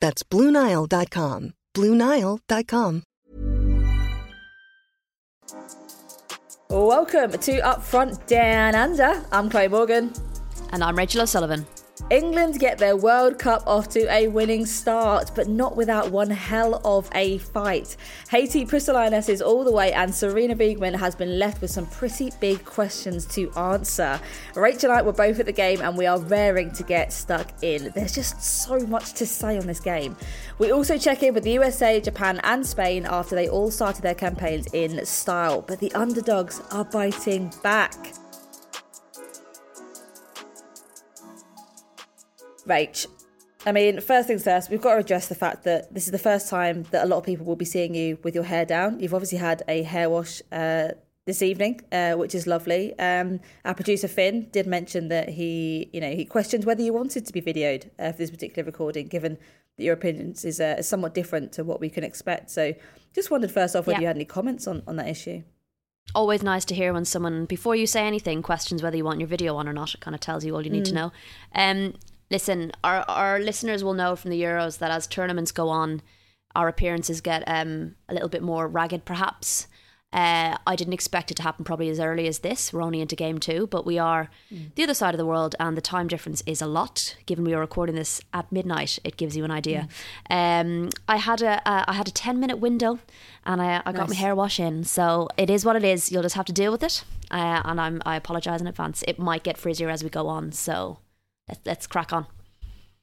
That's BlueNile.com. BlueNile.com. Welcome to Upfront Down Under. I'm Chloe Morgan. And I'm Rachel O'Sullivan. England get their World Cup off to a winning start, but not without one hell of a fight. Haiti the Lionesses all the way, and Sarina Wiegman has been left with some pretty big questions to answer. Rachel and I were both at the game, and we are raring to get stuck in. There's just so much to say on this game. We also check in with the USA, Japan, and Spain after they all started their campaigns in style, but the underdogs are biting back. Rach, I mean, first things first, we've got to address the fact that this is the first time that a lot of people will be seeing you with your hair down. You've obviously had a hair wash uh, this evening, uh, which is lovely. Um, our producer Finn did mention that he, you know, he questioned whether you wanted to be videoed uh, for this particular recording, given that your opinions is uh, somewhat different to what we can expect. So, just wondered first off whether yeah. you had any comments on, on that issue. Always nice to hear when someone, before you say anything, questions whether you want your video on or not. It kind of tells you all you need mm. to know. Um, listen, our our listeners will know from the Euros that as tournaments go on, our appearances get um, a little bit more ragged, perhaps. Uh, I didn't expect it to happen probably as early as this. We're only into game two, but we are mm. the other side of the world, and the time difference is a lot. Given we are recording this at midnight, it gives you an idea. Mm. Um, I had a uh, I had a ten minute window, and I, I nice. got my hair wash in. So it is what it is. You'll just have to deal with it, uh, and I'm I apologise in advance. It might get frizzier as we go on, so let's, let's crack on.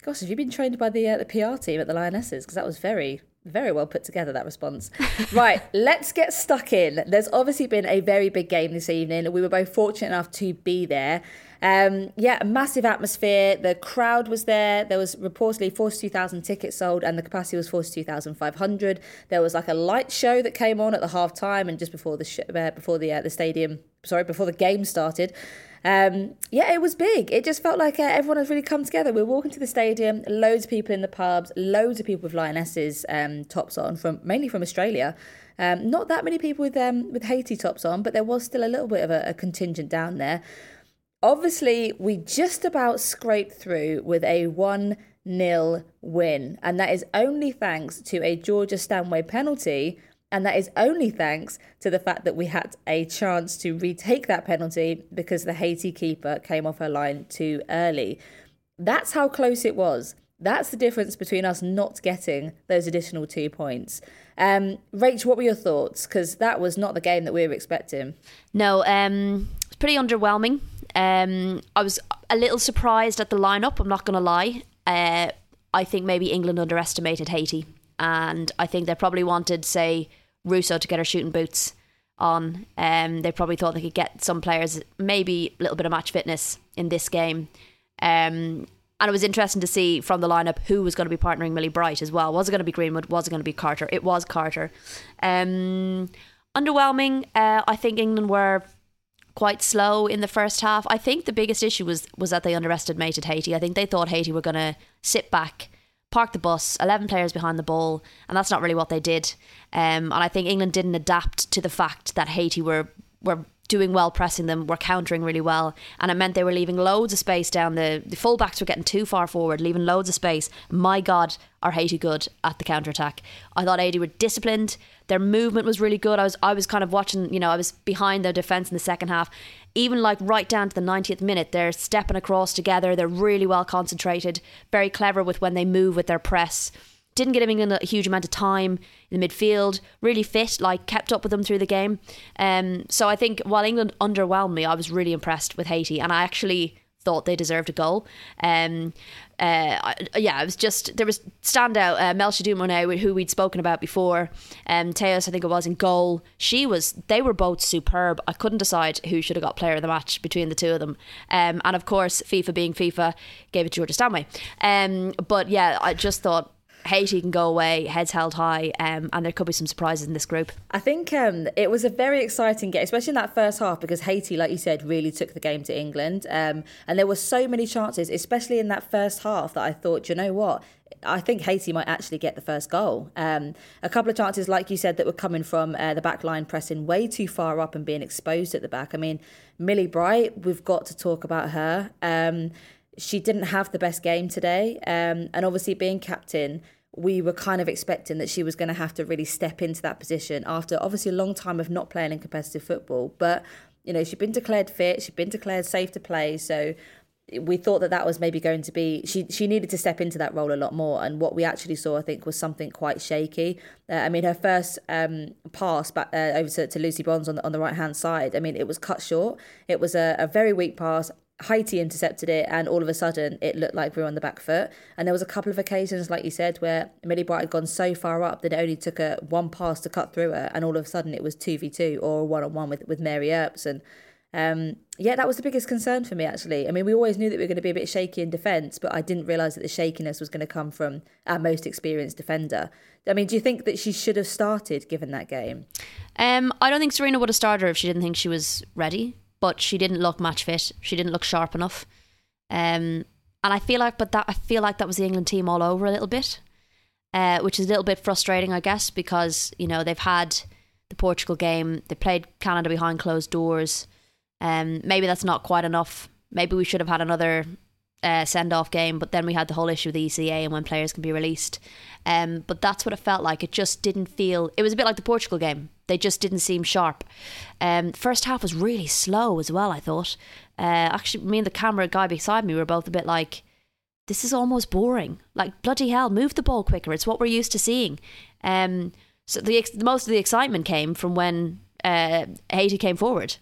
Gosh, have you been trained by the uh, the PR team at the Lionesses? Because that was very very well put together that response. right, let's get stuck in. There's obviously been a very big game this evening. We were both fortunate enough to be there. Um, yeah, a massive atmosphere. The crowd was there. There was reportedly 42,000 tickets sold, and the capacity was 42,500. There was like a light show that came on at the half time and just before the sh- uh, before the uh, the stadium. Sorry, before the game started. Um, yeah, it was big. It just felt like uh, everyone has really come together. We are walking to the stadium, loads of people in the pubs, loads of people with Lionesses um, tops on, from mainly from Australia. Um, not that many people with um, with Haiti tops on, but there was still a little bit of a, a contingent down there. Obviously, we just about scraped through with a 1 0 win, and that is only thanks to a Georgia Stanway penalty and that is only thanks to the fact that we had a chance to retake that penalty because the Haiti keeper came off her line too early. That's how close it was. That's the difference between us not getting those additional two points. Um, Rach, what were your thoughts? Because that was not the game that we were expecting. No, um, it's pretty underwhelming. Um, I was a little surprised at the lineup. I'm not going to lie. Uh, I think maybe England underestimated Haiti, and I think they probably wanted, say, Russo to get her shooting boots on. Um, they probably thought they could get some players maybe a little bit of match fitness in this game. Um, and it was interesting to see from the lineup who was going to be partnering Millie Bright as well. Was it going to be Greenwood? Was it going to be Carter? It was Carter. Um, underwhelming. Uh, I think England were quite slow in the first half. I think the biggest issue was was that they underestimated Haiti. I think they thought Haiti were going to sit back, park the bus, eleven players behind the ball, and that's not really what they did. Um, and I think England didn't adapt to the fact that Haiti were were doing well pressing them, were countering really well, and it meant they were leaving loads of space down the the fullbacks were getting too far forward, leaving loads of space. My God, are Haiti good at the counter attack? I thought Haiti were disciplined. Their movement was really good. I was I was kind of watching, you know, I was behind their defense in the second half. Even like right down to the 90th minute, they're stepping across together. They're really well concentrated, very clever with when they move with their press didn't get England a huge amount of time in the midfield. Really fit, like kept up with them through the game. Um, so I think while England underwhelmed me, I was really impressed with Haiti, and I actually thought they deserved a goal. Um, uh, yeah, it was just there was standout uh, Melchie Dumornay, who we'd spoken about before. Um, Théus, I think it was in goal. She was. They were both superb. I couldn't decide who should have got player of the match between the two of them. Um, and of course, FIFA being FIFA, gave it to Georgia Stanway. Um, but yeah, I just thought Haiti can go away, heads held high, um, and there could be some surprises in this group. I think um, it was a very exciting game, especially in that first half, because Haiti, like you said, really took the game to England. Um, and there were so many chances, especially in that first half, that I thought, you know what? I think Haiti might actually get the first goal. Um, a couple of chances, like you said, that were coming from uh, the back line pressing way too far up and being exposed at the back. I mean, Millie Bright, we've got to talk about her. Um, she didn't have the best game today. Um, and obviously, being captain, we were kind of expecting that she was going to have to really step into that position after obviously a long time of not playing in competitive football. But, you know, she'd been declared fit, she'd been declared safe to play. So we thought that that was maybe going to be she she needed to step into that role a lot more and what we actually saw I think was something quite shaky uh, I mean her first um, pass back uh, over to, to Lucy Bronze on the on the right hand side I mean it was cut short it was a, a very weak pass Haiti intercepted it, and all of a sudden it looked like we were on the back foot. And there was a couple of occasions, like you said, where Millie Bright had gone so far up that it only took a one pass to cut through her, and all of a sudden it was two v two or one on one with with Mary Earps. And um, yeah, that was the biggest concern for me actually. I mean, we always knew that we were going to be a bit shaky in defence, but I didn't realise that the shakiness was going to come from our most experienced defender. I mean, do you think that she should have started given that game? Um, I don't think Sarina would have started if she didn't think she was ready but she didn't look match fit. She didn't look sharp enough. Um, and I feel like, but that I feel like that was the England team all over a little bit, uh, which is a little bit frustrating, I guess, because you know they've had the Portugal game, they played Canada behind closed doors. Um, maybe that's not quite enough. Maybe we should have had another uh, send off game, but then we had the whole issue of the ECA and when players can be released. Um, but that's what it felt like. It just didn't feel. It was a bit like the Portugal game. They just didn't seem sharp. Um, first half was really slow as well. I thought. Uh, actually, me and the camera guy beside me were both a bit like, "This is almost boring. Like bloody hell, move the ball quicker. It's what we're used to seeing." Um, so the most of the excitement came from when uh, Haiti came forward.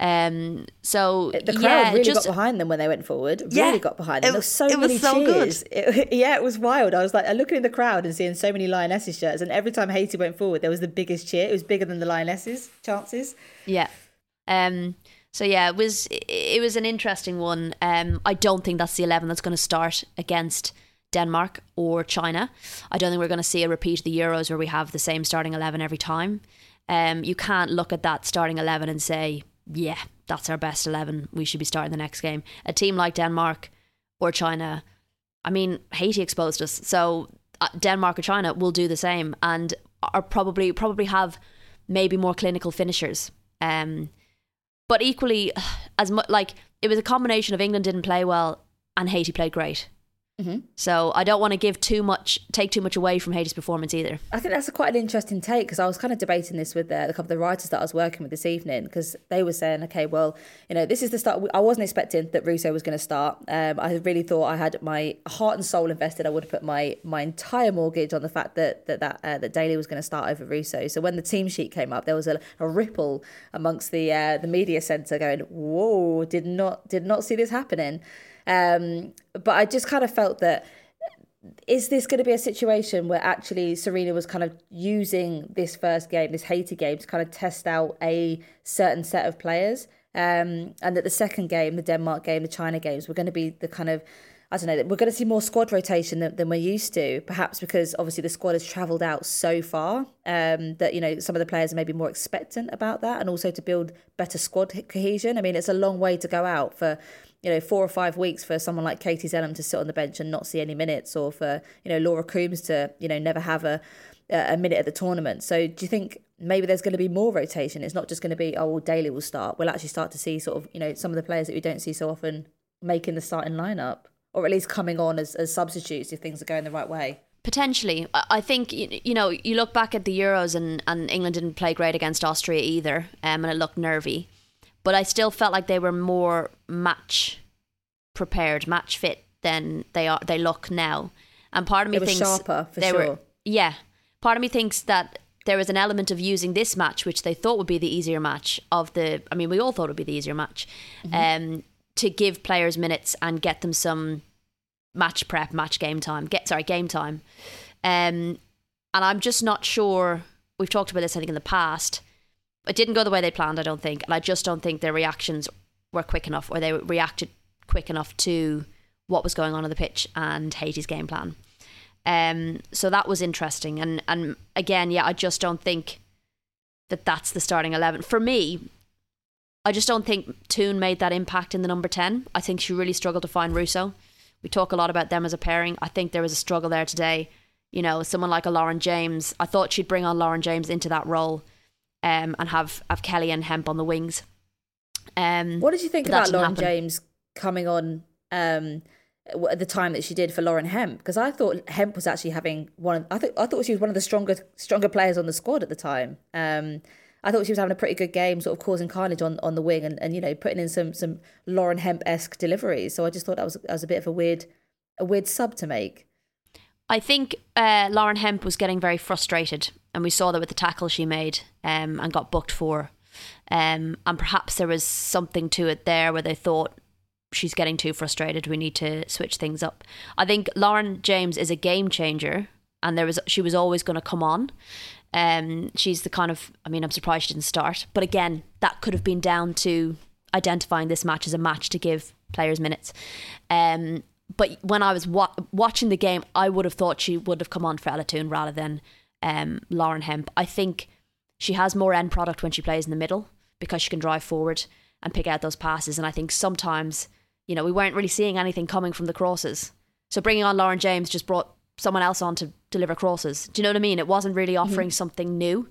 Um, so the crowd yeah, really just, got behind them when they went forward. Yeah, really got behind them. it there was so it was many so cheers. good. It, yeah, it was wild. I was like, looking in the crowd and seeing so many lionesses shirts, and every time Haiti went forward, there was the biggest cheer. It was bigger than the lionesses chances. Yeah. Um. So yeah, it was it was an interesting one. Um. I don't think that's the eleven that's going to start against. Denmark or China. I don't think we're going to see a repeat of the Euros where we have the same starting 11 every time. Um, you can't look at that starting 11 and say, yeah, that's our best 11. We should be starting the next game. A team like Denmark or China, I mean, Haiti exposed us. So uh, Denmark or China will do the same and are probably probably have maybe more clinical finishers. Um, but equally, as much like it was a combination of England didn't play well and Haiti played great. Mm-hmm. So I don't want to give too much, take too much away from Haiti's performance either. I think that's a quite an interesting take because I was kind of debating this with the, a couple of the writers that I was working with this evening because they were saying, okay, well, you know, this is the start. I wasn't expecting that Russo was going to start. Um, I really thought I had my heart and soul invested. I would have put my my entire mortgage on the fact that that that, uh, that Daly was going to start over Russo. So when the team sheet came up, there was a, a ripple amongst the uh, the media centre going, whoa, did not did not see this happening. Um, but I just kind of felt that is this going to be a situation where actually Sarina was kind of using this first game, this Haiti game, to kind of test out a certain set of players? Um, and that the second game, the Denmark game, the China games, were going to be the kind of I don't know, we're going to see more squad rotation than, than we're used to, perhaps because obviously the squad has travelled out so far um, that, you know, some of the players are maybe more expectant about that and also to build better squad cohesion. I mean, it's a long way to go out for you know, four or five weeks for someone like Katie Zelem to sit on the bench and not see any minutes, or for you know Laura Coombs to you know never have a a minute at the tournament. So do you think maybe there's going to be more rotation? It's not just going to be oh well, Daly will start. We'll actually start to see sort of you know some of the players that we don't see so often making the starting lineup, or at least coming on as, as substitutes if things are going the right way. Potentially, I think you know you look back at the Euros and, and England didn't play great against Austria either, um, and it looked nervy but I still felt like they were more match prepared, match fit than they are. They look now, and part of me thinks sharper for they sure. Were, yeah, part of me thinks that there was an element of using this match, which they thought would be the easier match of the. I mean, we all thought it would be the easier match, mm-hmm. um, to give players minutes and get them some match prep, match game time. Get sorry, game time, um, and I'm just not sure. We've talked about this, I think, in the past it didn't go the way they planned, I don't think. And I just don't think their reactions were quick enough or they reacted quick enough to what was going on on the pitch and Haiti's game plan. Um, so that was interesting. And, and again, yeah, I just don't think that that's the starting 11. For me, I just don't think Toone made that impact in the number 10. I think she really struggled to find Russo. We talk a lot about them as a pairing. I think there was a struggle there today. You know, someone like a Lauren James, I thought she'd bring on Lauren James into that role um, and have have Kelly and Hemp on the wings. Um, what did you think about Lauren happen. James coming on um, at the time that she did for Lauren Hemp? Because I thought Hemp was actually having one. Of, I thought I thought she was one of the stronger stronger players on the squad at the time. Um, I thought she was having a pretty good game, sort of causing carnage on, on the wing and, and you know putting in some some Lauren Hemp esque deliveries. So I just thought that was that was a bit of a weird a weird sub to make. I think uh, Lauren Hemp was getting very frustrated, and we saw that with the tackle she made um, and got booked for. Um, and perhaps there was something to it there where they thought she's getting too frustrated. We need to switch things up. I think Lauren James is a game changer, and there was she was always going to come on. Um, she's the kind of I mean I'm surprised she didn't start, but again that could have been down to identifying this match as a match to give players minutes. Um, but when I was wa- watching the game, I would have thought she would have come on for Ella Toone rather than um, Lauren Hemp. I think she has more end product when she plays in the middle because she can drive forward and pick out those passes. And I think sometimes, you know, we weren't really seeing anything coming from the crosses. So bringing on Lauren James just brought someone else on to deliver crosses. Do you know what I mean? It wasn't really mm-hmm. offering mm-hmm. something new.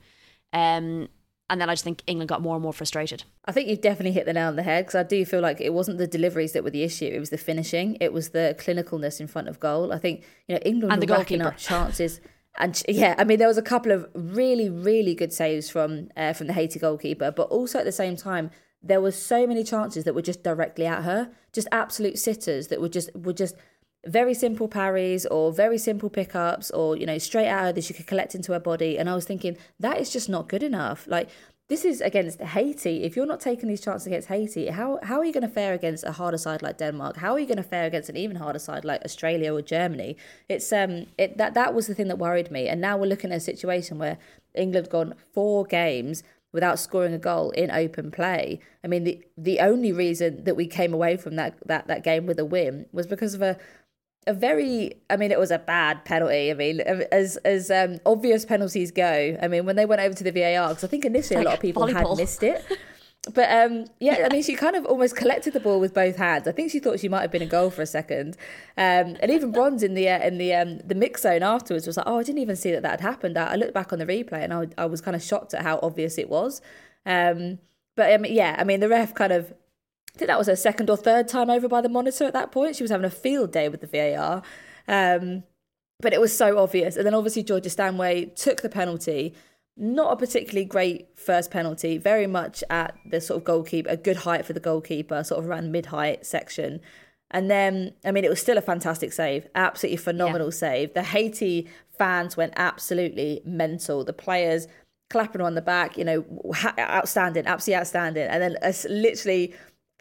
Um, and then I just think England got more and more frustrated. I think you've definitely hit the nail on the head because I do feel like it wasn't the deliveries that were the issue; it was the finishing, it was the clinicalness in front of goal. I think you know England and were racking up chances. And yeah, I mean there was a couple of really, really good saves from uh, from the Haiti goalkeeper, but also at the same time there were so many chances that were just directly at her, just absolute sitters that were just were just very simple parries or very simple pickups or you know straight out her that she could collect into her body and i was thinking that is just not good enough like this is against Haiti. If you're not taking these chances against Haiti, how how are you going to fare against a harder side like Denmark? How are you going to fare against an even harder side like Australia or Germany? It's um it that that was the thing that worried me. And now we're looking at a situation where England gone four games without scoring a goal in open play. I mean, the the only reason that we came away from that that that game with a win was because of a a very I mean it was a bad penalty. I mean as as um, obvious penalties go. I mean when they went over to the VAR because I think initially like a lot of people had missed it. But um, yeah, yeah, I mean, she kind of almost collected the ball with both hands. I think she thought she might have been a goal for a second, um, and even Bronze in the uh, in the um, the mix zone afterwards was like, "Oh, I didn't even see that that had happened." I, I looked back on the replay and I, I was kind of shocked at how obvious it was. Um, but I yeah, I mean, the ref kind of I think that was her second or third time over by the monitor at that point. She was having a field day with the VAR. Um, but it was so obvious. And then obviously Georgia Stanway took the penalty. Not a particularly great first penalty, very much at the sort of goalkeeper, a good height for the goalkeeper, sort of around mid height section. And then, I mean, it was still a fantastic save, absolutely phenomenal yeah. save. The Haiti fans went absolutely mental. The players clapping on the back, you know, outstanding, absolutely outstanding. And then literally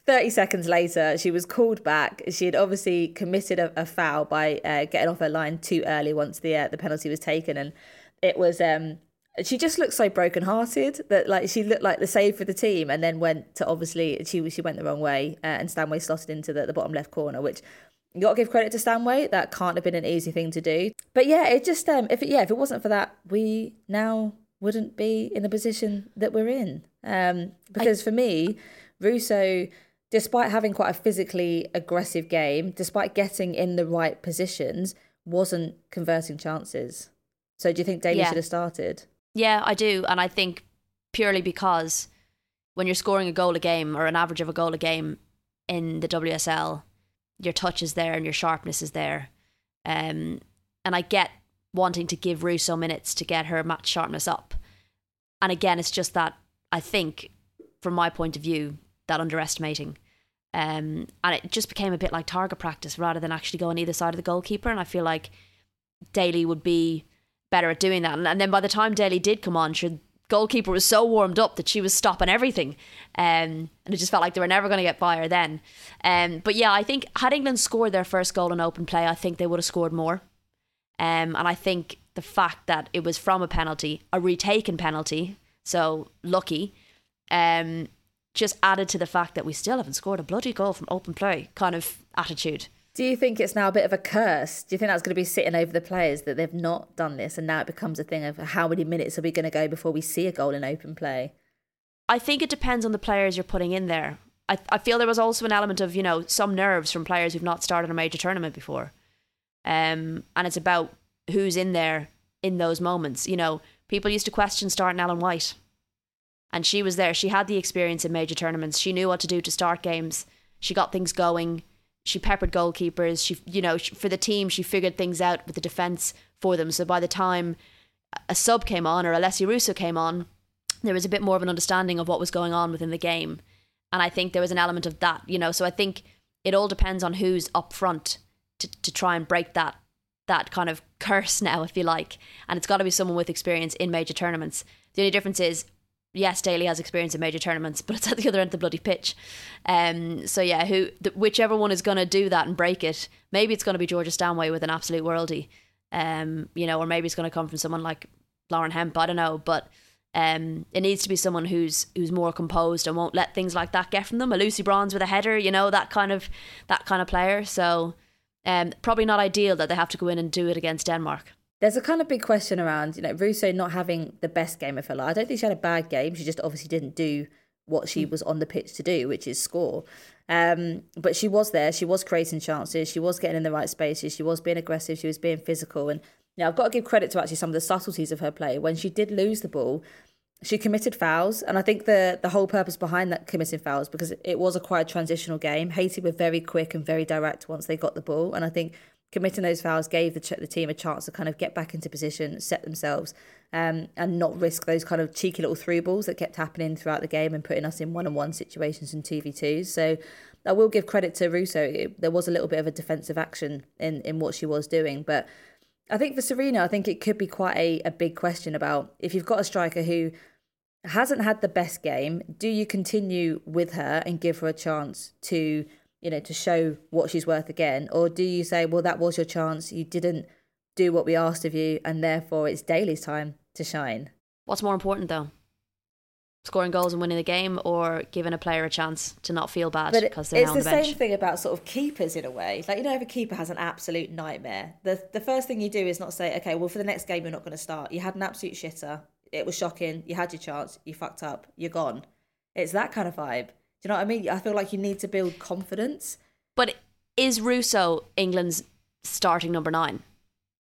30 seconds later, she was called back. She had obviously committed a, a foul by uh, getting off her line too early once the uh, the penalty was taken, and it was. Um, she just looked so broken-hearted that like she looked like the save for the team, and then went to obviously she she went the wrong way, uh, and Stanway slotted into the, the bottom left corner, which you got to give credit to Stanway. That can't have been an easy thing to do. But yeah, it just um if it, yeah if it wasn't for that, we now wouldn't be in the position that we're in. Um, because I... for me, Russo despite having quite a physically aggressive game, despite getting in the right positions, wasn't converting chances. So do you think Daly yeah. should have started? Yeah, I do. And I think purely because when you're scoring a goal a game or an average of a goal a game in the WSL, your touch is there and your sharpness is there. Um, and I get wanting to give Russo minutes to get her match sharpness up. And again, it's just that I think, from my point of view, that underestimating. Um, and it just became a bit like target practice rather than actually going either side of the goalkeeper. And I feel like Daly would be better at doing that. And, and then by the time Daly did come on, sure, goalkeeper was so warmed up that she was stopping everything. Um, and it just felt like they were never going to get by her then. Um, but yeah, I think had England scored their first goal in open play, I think they would have scored more. Um, and I think the fact that it was from a penalty, a retaken penalty, so lucky, um, just added to the fact that we still haven't scored a bloody goal from open play kind of attitude. Do you think it's now a bit of a curse? Do you think that's going to be sitting over the players that they've not done this and now it becomes a thing of how many minutes are we going to go before we see a goal in open play? I think it depends on the players you're putting in there. I, I feel there was also an element of, you know, some nerves from players who've not started a major tournament before. Um, and it's about who's in there in those moments. You know, people used to question starting Ellen White and she was there. She had the experience in major tournaments. She knew what to do to start games. She got things going. She peppered goalkeepers. She, you know, for the team, she figured things out with the defense for them. So by the time a sub came on or Alessia Russo came on, there was a bit more of an understanding of what was going on within the game. And I think there was an element of that, you know. So I think it all depends on who's up front to, to try and break that that kind of curse now, if you like. And it's got to be someone with experience in major tournaments. The only difference is yes, Daly has experience in major tournaments, but it's at the other end of the bloody pitch. Um, so yeah, who whichever one is going to do that and break it, maybe it's going to be Georgia Stanway with an absolute worldie, um, you know, or maybe it's going to come from someone like Lauren Hemp. I don't know, but um, it needs to be someone who's who's more composed and won't let things like that get from them. A Lucy Bronze with a header, you know, that kind of that kind of player. So um, probably not ideal that they have to go in and do it against Denmark there's a kind of big question around, you know, Russo not having the best game of her life. I don't think she had a bad game. She just obviously didn't do what she was on the pitch to do, which is score. Um, but she was there. She was creating chances. She was getting in the right spaces. She was being aggressive. She was being physical. And you know, I've got to give credit to actually some of the subtleties of her play. When she did lose the ball, she committed fouls, and I think the the whole purpose behind that committing fouls because it was a quite transitional game. Haiti were very quick and very direct once they got the ball, and I think committing those fouls gave the, the team a chance to kind of get back into position, set themselves, um, and not risk those kind of cheeky little through balls that kept happening throughout the game and putting us in one on one situations and 2v2s. So I will give credit to Russo. It, there was a little bit of a defensive action in, in what she was doing. But I think for Sarina, I think it could be quite a, a big question about if you've got a striker who hasn't had the best game, do you continue with her and give her a chance to you know, to show what she's worth again? Or do you say, well, that was your chance, you didn't do what we asked of you, and therefore it's Daly's time to shine? What's more important though? Scoring goals and winning the game, or giving a player a chance to not feel bad because they're it's on the, the bench? same thing about sort of keepers in a way. Like you know, if a keeper has an absolute nightmare, the the first thing you do is not say, okay, well for the next game you're not going to start. You had an absolute shitter. It was shocking. You had your chance. You fucked up. You're gone. It's that kind of vibe. Do you know what I mean? I feel like you need to build confidence. But is Russo England's starting number nine?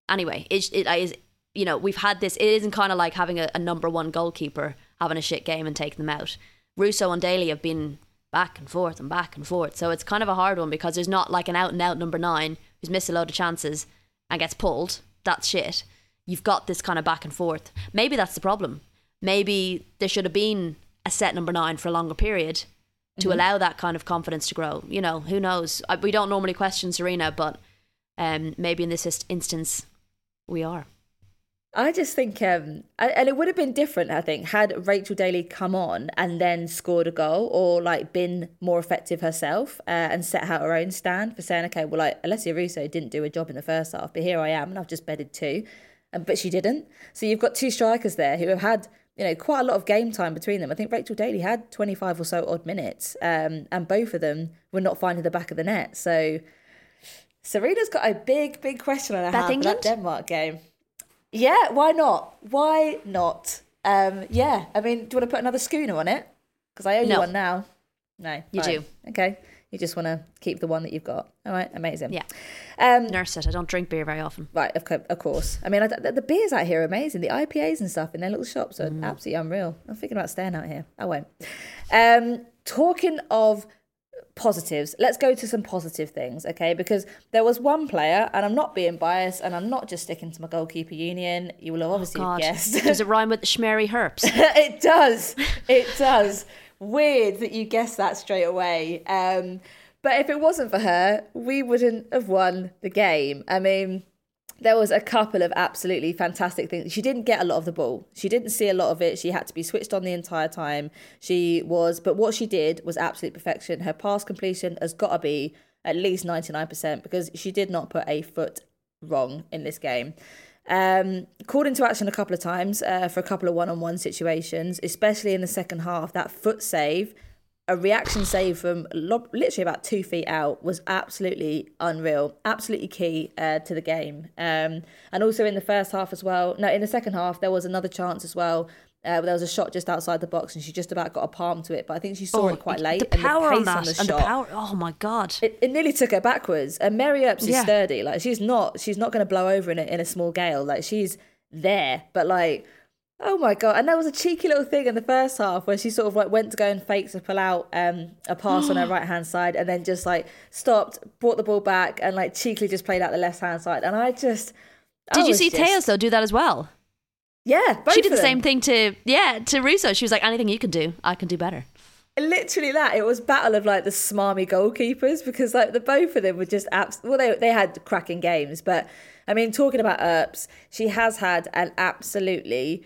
Anyway, it, it is. You know, we've had this. It isn't kind of like having a, a number one goalkeeper having a shit game and taking them out. Russo and Daly have been back and forth and back and forth. So it's kind of a hard one because there's not like an out and out number nine who's missed a load of chances and gets pulled. That's shit. You've got this kind of back and forth. Maybe that's the problem. Maybe there should have been a set number nine for a longer period to Mm-hmm. allow that kind of confidence to grow. You know, who knows? Uh, We don't normally question Sarina, but um, maybe in this ist- instance, we are. I just think, um, I- and it would have been different, I think, had Rachel Daly come on and then scored a goal or like been more effective herself uh, and set out her own stand for saying, okay, well, like Alessia Russo didn't do a job in the first half, but here I am and I've just bedded two. And, but she didn't. So you've got two strikers there who have had, you know, quite a lot of game time between them. I think Rachel Daly had 25 or so odd minutes, um, and both of them were not finding the back of the net. So Sarina's got a big, big question on her Beth hands England? that Denmark game. Yeah, why not? Why not? Um, yeah, I mean, do you want to put another schooner on it? Because I owe you one now. No, You fine. do. Okay, you just want to keep the one that you've got. All right, amazing. Yeah. Um, Nurse it. I don't drink beer very often. right, of, co- of course. I mean, I, the, the beers out here are amazing. The IPAs and stuff in their little shops are Mm. absolutely unreal. I'm thinking about staying out here. I won't. Um, talking of positives, let's go to some positive things, okay? Because there was one player, and I'm not being biased, and I'm not just sticking to my goalkeeper union. You will have obviously Oh, guessed. Does it rhyme with the Schmery Herps? it does. It does. Weird that you guessed that straight away. Um, but if it wasn't for her, we wouldn't have won the game. I mean, there was a couple of absolutely fantastic things. She didn't get a lot of the ball. She didn't see a lot of it. She had to be switched on the entire time. She was, but what she did was absolute perfection. Her pass completion has got to be at least 99% because she did not put a foot wrong in this game. Um, called into action a couple of times uh, for a couple of one-on-one situations, especially in the second half. That foot save, a reaction save from literally about two feet out, was absolutely unreal, absolutely key uh, to the game. Um, and also in the first half as well. No, in the second half there was another chance as well. Uh, there was a shot just outside the box, and she just about got a palm to it, but I think she saw it quite late. Oh, The power and on the that. pace on the and shot the power. Oh, my God. it, it nearly took her backwards. And Mary Earps is Yeah. sturdy. Like she's not she's not going to blow over in a, in a small gale. Like she's there. But like, oh my god! And there was a cheeky little thing in the first half where she sort of like went to go and fake to pull out um, a pass on her right hand side, and then just like stopped, brought the ball back, and like cheekily just played out the left hand side. And I just I Did you see just- Théus, though, do that as well? Yeah, both she did the them. same thing to, yeah, to Russo. She was like, anything you can do, I can do better. literally that it was battle of like the smarmy goalkeepers because like the both of them were just abs- well they, they had cracking games but i mean talking about Earps she has had an absolutely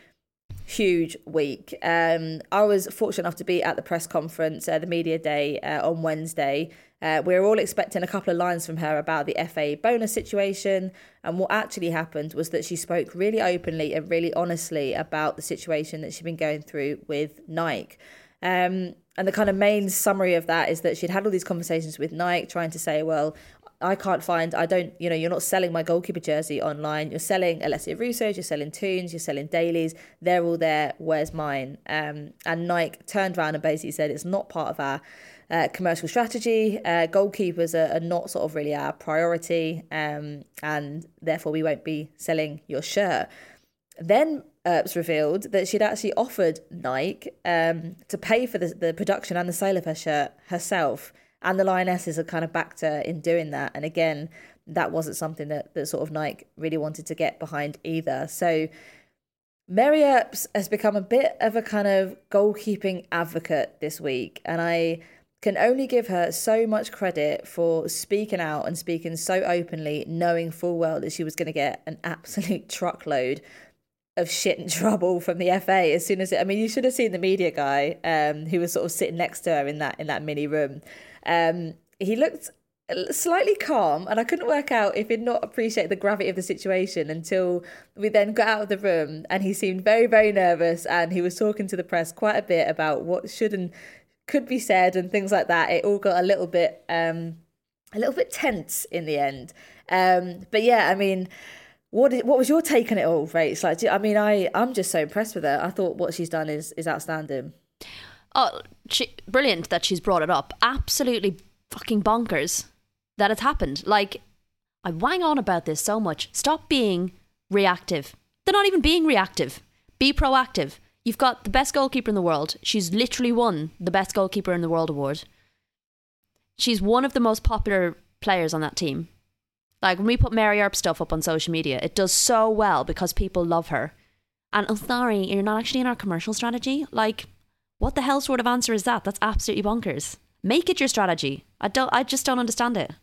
huge week um i was fortunate enough to be at the press conference uh, the media day uh, on wednesday uh, we were all expecting a couple of lines from her about the FA bonus situation. And what actually happened was that she spoke really openly and really honestly about the situation that she'd been going through with Nike. Um, and the kind of main summary of that is that she'd had all these conversations with Nike, trying to say, well, I can't find, I don't, you know, you're not selling my goalkeeper jersey online. You're selling Alessia Russo's, you're selling Toone's, you're selling Daly's. They're all there. Where's mine? Um, and Nike turned around and basically said it's not part of our uh, commercial strategy. Uh, goalkeepers are, are not sort of really our priority, um, and therefore we won't be selling your shirt. Then Earps revealed that she'd actually offered Nike um, to pay for the, the production and the sale of her shirt herself. And the Lionesses had kind of backed her in doing that. And again, that wasn't something that, that sort of Nike really wanted to get behind either. So Mary Earps has become a bit of a kind of goalkeeping advocate this week. And I can only give her so much credit for speaking out and speaking so openly, knowing full well that she was going to get an absolute truckload of shit and trouble from the FA as soon as it, I mean you should have seen the media guy um, who was sort of sitting next to her in that in that mini room. Um, he looked slightly calm and I couldn't work out if he'd not appreciate the gravity of the situation until we then got out of the room and he seemed very very nervous and he was talking to the press quite a bit about what should and could be said and things like that. It all got a little bit um, a little bit tense in the end. Um, but yeah, I mean what did, what was your take on it all, Rach? Like, do- I mean, I I'm just so impressed with her. I thought what she's done is is outstanding. Oh, she, brilliant that she's brought it up. Absolutely fucking bonkers that it's happened. Like, I wang on about this so much. Stop being reactive. They're not even being reactive. Be proactive. You've got the best goalkeeper in the world. She's literally won the best goalkeeper in the world award. She's one of the most popular players on that team. Like when we put Mary Earp stuff up on social media, it does so well because people love her. And I'm sorry, you're not actually in our commercial strategy. Like, what the hell sort of answer is that? That's absolutely bonkers. Make it your strategy. I don't. I just don't understand it.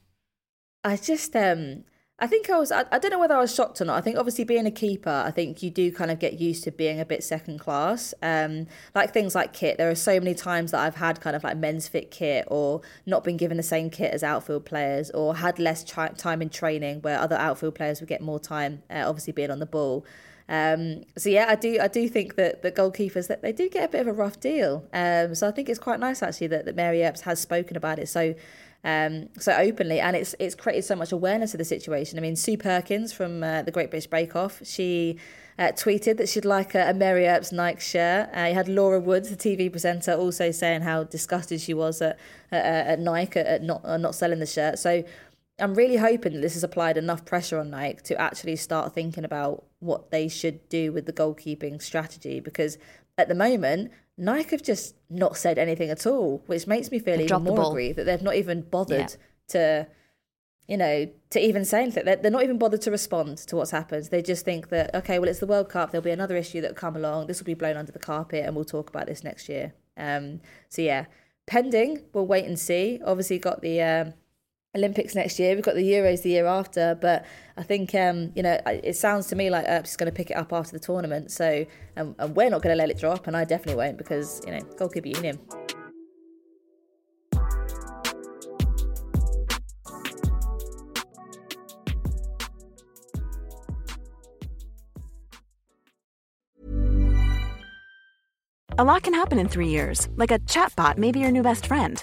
I just um I think I was, I, I, don't know whether I was shocked or not. I think obviously being a keeper, I think you do kind of get used to being a bit second class. Um, like things like kit, there are so many times that I've had kind of like men's fit kit or not been given the same kit as outfield players or had less tri- time in training where other outfield players would get more time, uh, obviously being on the ball. Um, so yeah, I do I do think that the goalkeepers that they do get a bit of a rough deal. Um, so I think it's quite nice actually that, that Mary Earps has spoken about it so um, so openly, and it's it's created so much awareness of the situation. I mean, Sue Perkins from uh, the Great British Bake Off, she uh, tweeted that she'd like a, a Mary Earps Nike shirt. Uh, you had Laura Woods, the TV presenter, also saying how disgusted she was at at, at Nike at not uh, not selling the shirt. So I'm really hoping that this has applied enough pressure on Nike to actually start thinking about what they should do with the goalkeeping strategy because at the moment Nike have just not said anything at all, which makes me feel they've even more aggrieved that they've not even bothered yeah. to, you know, to even say anything. They're, they're not even bothered to respond to what's happened. They just think that, okay, well, it's the World Cup. There'll be another issue that will come along. This will be blown under the carpet and we'll talk about this next year. Um, so, yeah, pending, we'll wait and see. Obviously, got the. Um, Olympics next year. We've got the Euros the year after, but I think um, you know it sounds to me like Earps is going to pick it up after the tournament. So, um, and we're not going to let it drop, and I definitely won't because you know goalkeeper union. A lot can happen in three years, like a chatbot may be your new best friend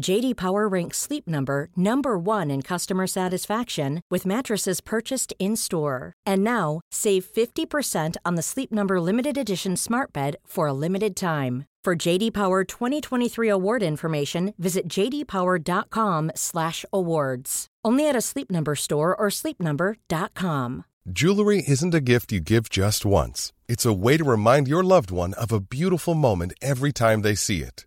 JD Power ranks Sleep Number number 1 in customer satisfaction with mattresses purchased in-store. And now, save 50% on the Sleep Number limited edition Smart Bed for a limited time. For JD Power 2023 award information, visit jdpower.com/awards. Only at a Sleep Number store or sleepnumber.com. Jewelry isn't a gift you give just once. It's a way to remind your loved one of a beautiful moment every time they see it.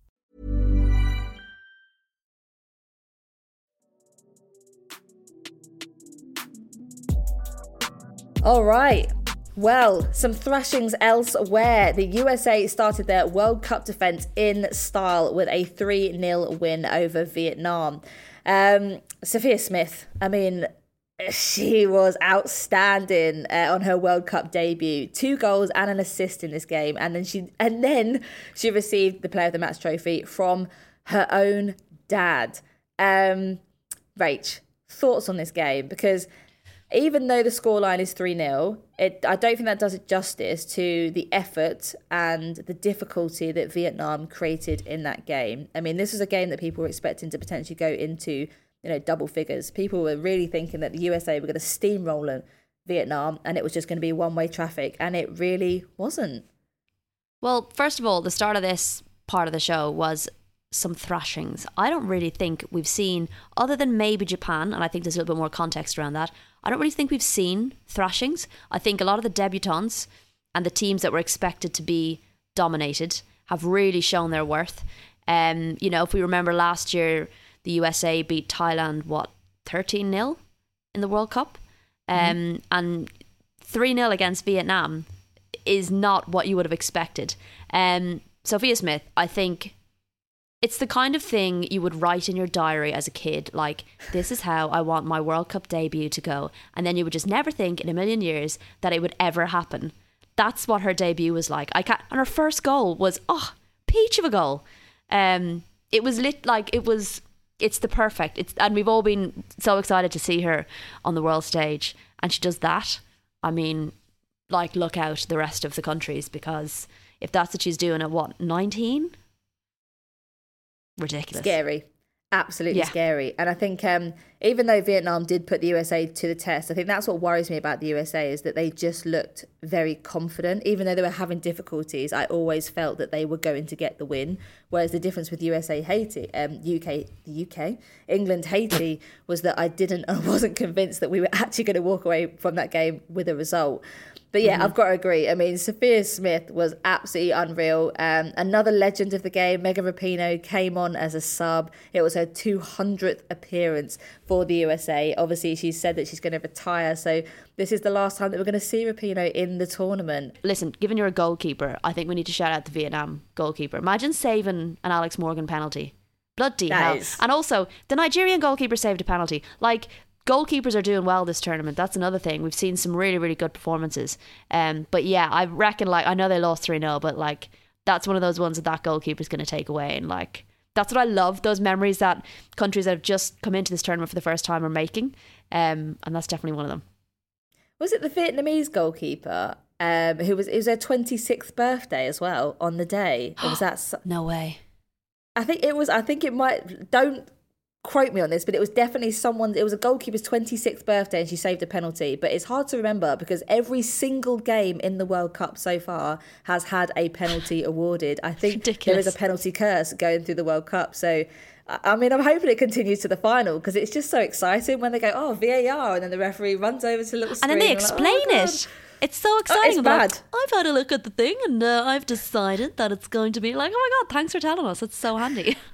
All right. Well, some thrashings elsewhere. The USA started their World Cup defence in style with a 3 0 win over Vietnam. Um, Sophia Smith, I mean, she was outstanding uh, on her World Cup debut. Two goals and an assist in this game, and then she and then she received the Player of the Match trophy from her own dad. Um, Rach, thoughts on this game because even though the scoreline is 3 0, I don't think that does it justice to the effort and the difficulty that Vietnam created in that game. I mean, this was a game that people were expecting to potentially go into, you know, double figures. People were really thinking that the USA were going to steamroll Vietnam and it was just going to be one way traffic, and it really wasn't. Well, first of all, the start of this part of the show was some thrashings. I don't really think we've seen, other than maybe Japan, and I think there's a little bit more context around that. I don't really think we've seen thrashings. I think a lot of the debutants and the teams that were expected to be dominated have really shown their worth. Um, you know, if we remember last year, the USA beat Thailand, what, 13 0 in the World Cup? Mm-hmm. Um, and 3 0 against Vietnam is not what you would have expected. Um, Sophia Smith, I think it's the kind of thing you would write in your diary as a kid, like, this is how I want my World Cup debut to go. And then you would just never think in a million years that it would ever happen. That's what her debut was like. I can't, and her first goal was, oh, peach of a goal. Um, it was lit like it was. It's the perfect. It's and we've all been so excited to see her on the world stage, and she does that. I mean, like look out the rest of the countries because if that's what she's doing at what nineteen, ridiculous, Scary. Absolutely Yeah. scary. And I think um, even though Vietnam did put the USA to the test, I think that's what worries me about the USA is that they just looked very confident. Even though they were having difficulties, I always felt that they were going to get the win. Whereas the difference with USA Haiti, um, UK, the UK, England Haiti was that I didn't, I wasn't convinced that we were actually going to walk away from that game with a result. But yeah, I've got to agree. I mean, Sophia Smith was absolutely unreal. Um, another legend of the game, Megan Rapinoe, came on as a sub. It was her 200th appearance for the USA. Obviously, she said that she's going to retire. So this is the last time that we're going to see Rapinoe in the tournament. Listen, given you're a goalkeeper, I think we need to shout out the Vietnam goalkeeper. Imagine saving an Alex Morgan penalty. Bloody That hell. is- And also, the Nigerian goalkeeper saved a penalty. Like, goalkeepers are doing well this tournament. That's another thing. We've seen some really, really good performances. Um, But yeah, I reckon, like, I know they lost 3 0, but like, that's one of those ones that that goalkeeper's going to take away. And like, that's what I love those memories that countries that have just come into this tournament for the first time are making. Um, and that's definitely one of them. Was it the Vietnamese goalkeeper um, who was, it was her 26th birthday as well on the day? Or was that, No way. I think it was, I think it might, don't quote me on this, but it was definitely someone, it was a goalkeeper's 26th birthday and she saved a penalty. But it's hard to remember because every single game in the World Cup so far has had a penalty awarded. I think there Ridiculous. is a penalty curse going through the World Cup. So, I mean, I'm hoping it continues to the final because it's just so exciting when they go, oh, VAR, and then the referee runs over to the little and then they like, oh, explain it. It's so exciting. it's I'm like, bad. I've had a look at the thing and uh, I've decided that it's going to be like, oh my god, thanks for telling us. It's so handy.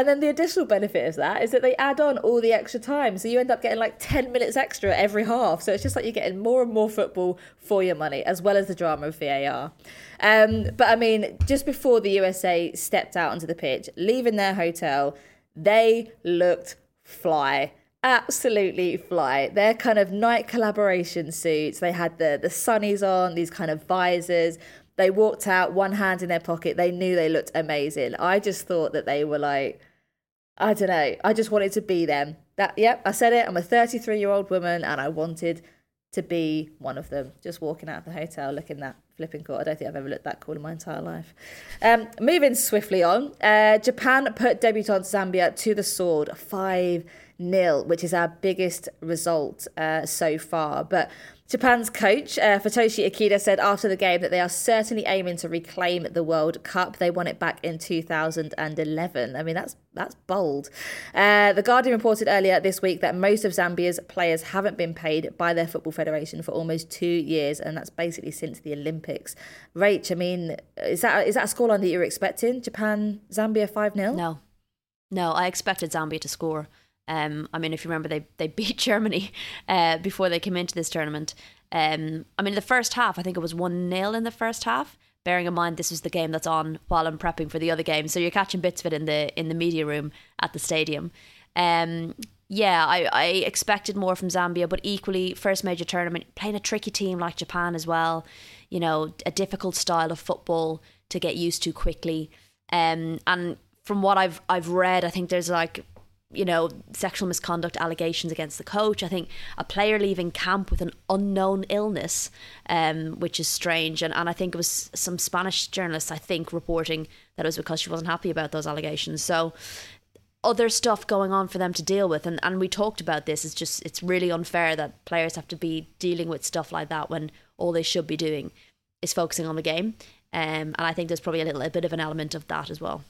And then the additional benefit of that is that they add on all the extra time. So you end up getting like 10 minutes extra every half. So it's just like you're getting more and more football for your money, as well as the drama of VAR. Um, but I mean, just before the USA stepped out onto the pitch, leaving their hotel, they looked fly. Absolutely fly. Their kind of night collaboration suits. They had the the sunnies on, these kind of visors. They walked out, one hand in their pocket. They knew they looked amazing. I just thought that they were like, I don't know. I just wanted to be them. That yep, I said it. I'm a 33 year old woman, and I wanted to be one of them. Just walking out of the hotel looking that flipping cool. I don't think I've ever looked that cool in my entire life. Um, moving swiftly on, uh, Japan put debutant Zambia to the sword, five 0 which is our biggest result uh, so far. But Japan's coach, uh, Futoshi Ikeda, said after the game that they are certainly aiming to reclaim the World Cup. They won it back in 2011. I mean, that's that's bold. Uh, the Guardian reported earlier this week that most of Zambia's players haven't been paid by their football federation for almost two years, and that's basically since the Olympics. Rach, I mean, is that is that a scoreline that you were expecting? Japan, Zambia, 5 0? No, no, I expected Zambia to score. Um, I mean, if you remember, they they beat Germany uh, before they came into this tournament. Um, I mean, the first half, I think it was one 0 in the first half. Bearing in mind this is the game that's on while I'm prepping for the other game, so you're catching bits of it in the in the media room at the stadium. Um, yeah, I, I expected more from Zambia, but equally, first major tournament, playing a tricky team like Japan as well. You know, a difficult style of football to get used to quickly. Um, and from what I've I've read, I think there's like you know sexual misconduct allegations against the coach. I think a player leaving camp with an unknown illness, um, which is strange. And and I think it was some Spanish journalists I think reporting that it was because she wasn't happy about those allegations. So other stuff going on for them to deal with and, and we talked about this it's just it's really unfair that players have to be dealing with stuff like that when all they should be doing is focusing on the game um, and I think there's probably a little a bit of an element of that as well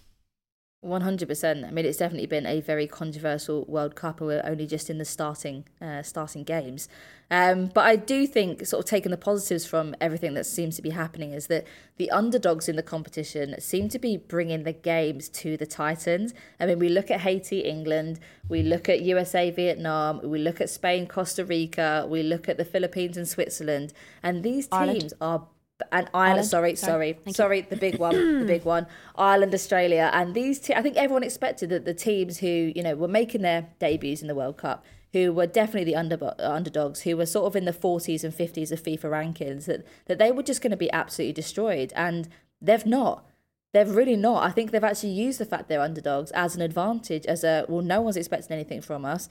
One hundred percent. I mean, it's definitely been a very controversial World Cup, and we're only just in the starting uh, starting games. Um, but I do think, sort of taking the positives from everything that seems to be happening, is that the underdogs in the competition seem to be bringing the games to the Titans. I mean, we look at Haiti, England, we look at USA, Vietnam, we look at Spain, Costa Rica, we look at the Philippines and Switzerland, and these Ireland. teams are and Ireland, Ireland? sorry, Sorry. sorry, sorry, the big one, the big one, Ireland, Australia, and these. Te- I think everyone expected that the teams who you know were making their debuts in the World Cup, who were definitely the under- uh, underdogs, who were sort of in the 40s and 50s of FIFA rankings, that that they were just going to be absolutely destroyed, and they've not. They've really not. I think they've actually used the fact they're underdogs as an advantage, as a well, no one's expecting anything from us.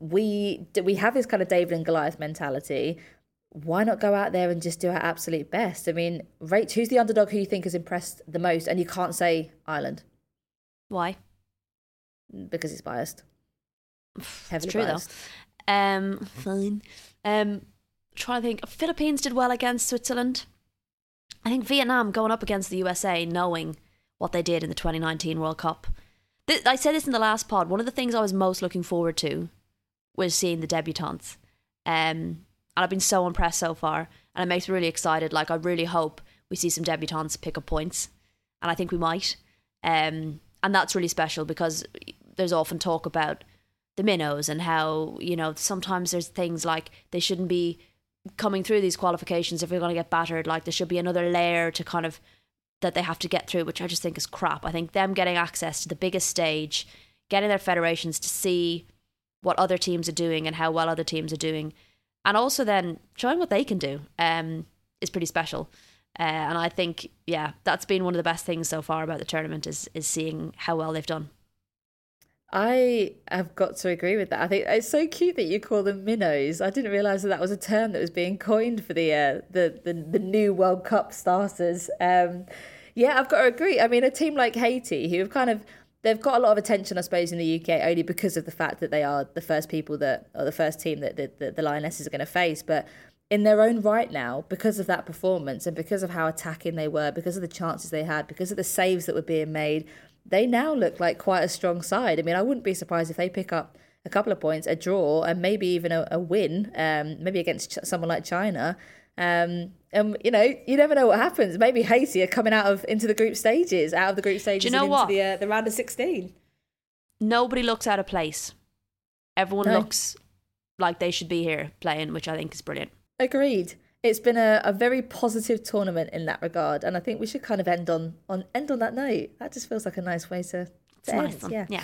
We we have this kind of David and Goliath mentality why not go out there and just do our absolute best? I mean, Rach, who's the underdog who you think has impressed the most? And you can't say Ireland Why? because it's biased. Heavily It's true biased. though. Um, fine. Um, trying to think. Philippines did well against Switzerland. I think Vietnam going up against the USA, knowing what they did in the 2019 World Cup. Th- I said this in the last pod. One of the things I was most looking forward to was seeing the debutantes. Um, and I've been so impressed so far, and it makes me really excited. Like I really hope we see some debutantes pick up points, and I think we might. Um, and that's really special because there's often talk about the minnows and how you know sometimes there's things like they shouldn't be coming through these qualifications if we're going to get battered. Like there should be another layer to kind of that they have to get through, which I just think is crap. I think them getting access to the biggest stage, getting their federations to see what other teams are doing and how well other teams are doing, and also then showing what they can do um, is pretty special. Uh, and I think, yeah, that's been one of the best things so far about the tournament is is seeing how well they've done. I have got to agree with that. I think it's so cute that you call them minnows. I didn't realise that that was a term that was being coined for the uh, the, the the new World Cup starters. Um, yeah, I've got to agree. I mean, a team like Haiti, who have kind of they've got a lot of attention, I suppose, in the UK only because of the fact that they are the first people that or the first team that the, the, the Lionesses are going to face. But in their own right now, because of that performance and because of how attacking they were, because of the chances they had, because of the saves that were being made, they now look like quite a strong side. I mean, I wouldn't be surprised if they pick up a couple of points, a draw, and maybe even a, a win, um, maybe against someone like China. Um, and you know, you never know what happens. Maybe Haiti are coming out of into the group stages, out of the group stages, know and into what? the uh, the round of sixteen. Nobody looks out of place. Everyone No. looks like they should be here playing, which I think is brilliant. Agreed. It's been a, a very positive tournament in that regard, and I think we should kind of end on on end on that note. That just feels like a nice way to, to end. nice one. Yeah. yeah.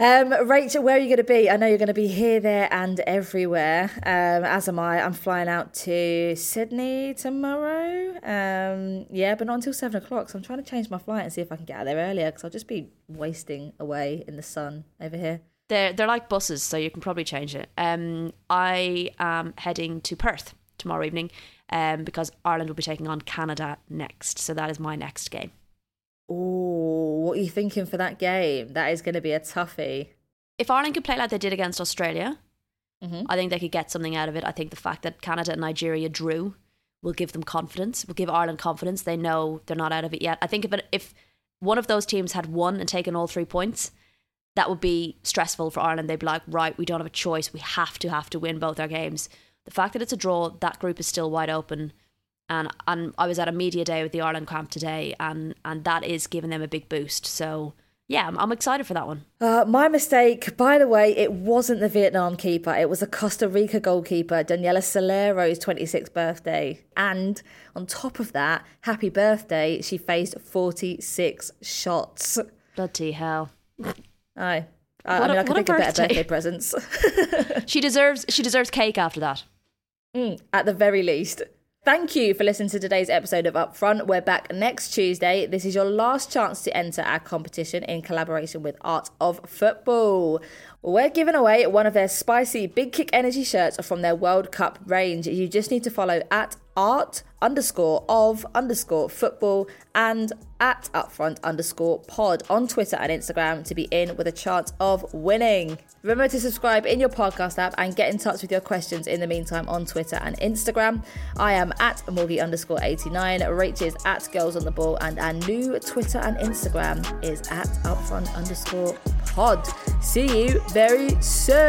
Um, Rachel, where are you going to be? I know you're going to be here, there, and everywhere. Um, as am I. I'm flying out to Sydney tomorrow. Um, yeah, but not until seven o'clock. So I'm trying to change my flight and see if I can get out there earlier because I'll just be wasting away in the sun over here. They're they're like buses, so you can probably change it. Um, I am heading to Perth tomorrow evening, um, because Ireland will be taking on Canada next. So that is my next game. Oh, what are you thinking for that game? That is going to be a toughie. If Ireland could play like they did against Australia, Mhm. I think they could get something out of it. I think the fact that Canada and Nigeria drew will give them confidence. Will give Ireland confidence. They know they're not out of it yet. I think if it, if one of those teams had won and taken all three points, that would be stressful for Ireland. They'd be like, right, we don't have a choice. We have to have to win both our games. The fact that it's a draw, that group is still wide open. And and I was at a media day with the Ireland camp today, and and that is giving them a big boost. So yeah, I'm, I'm excited for that one. Uh, my mistake, by the way, it wasn't the Vietnam keeper. It was the Costa Rica goalkeeper, Daniela Solera's 26th birthday. And on top of that, happy birthday, she faced 46 shots. Bloody hell. Aye. I, What I a- mean, I could a think of better birthday. birthday presents. She deserves she deserves cake after that. Mm, at the very least. Thank you for listening to today's episode of Upfront. We're back next Tuesday. This is your last chance to enter our competition in collaboration with Art of Football. We're giving away one of their spicy Big Kick Energy shirts from their World Cup range. You just need to follow at art underscore of underscore football and at upfront underscore pod on Twitter and Instagram to be in with a chance of winning. Remember to subscribe in your podcast app and get in touch with your questions in the meantime on Twitter and Instagram. I am at Morgie underscore 89, Rach is at Girls on the Ball, and our new Twitter and Instagram is at upfront underscore pod. See you very soon.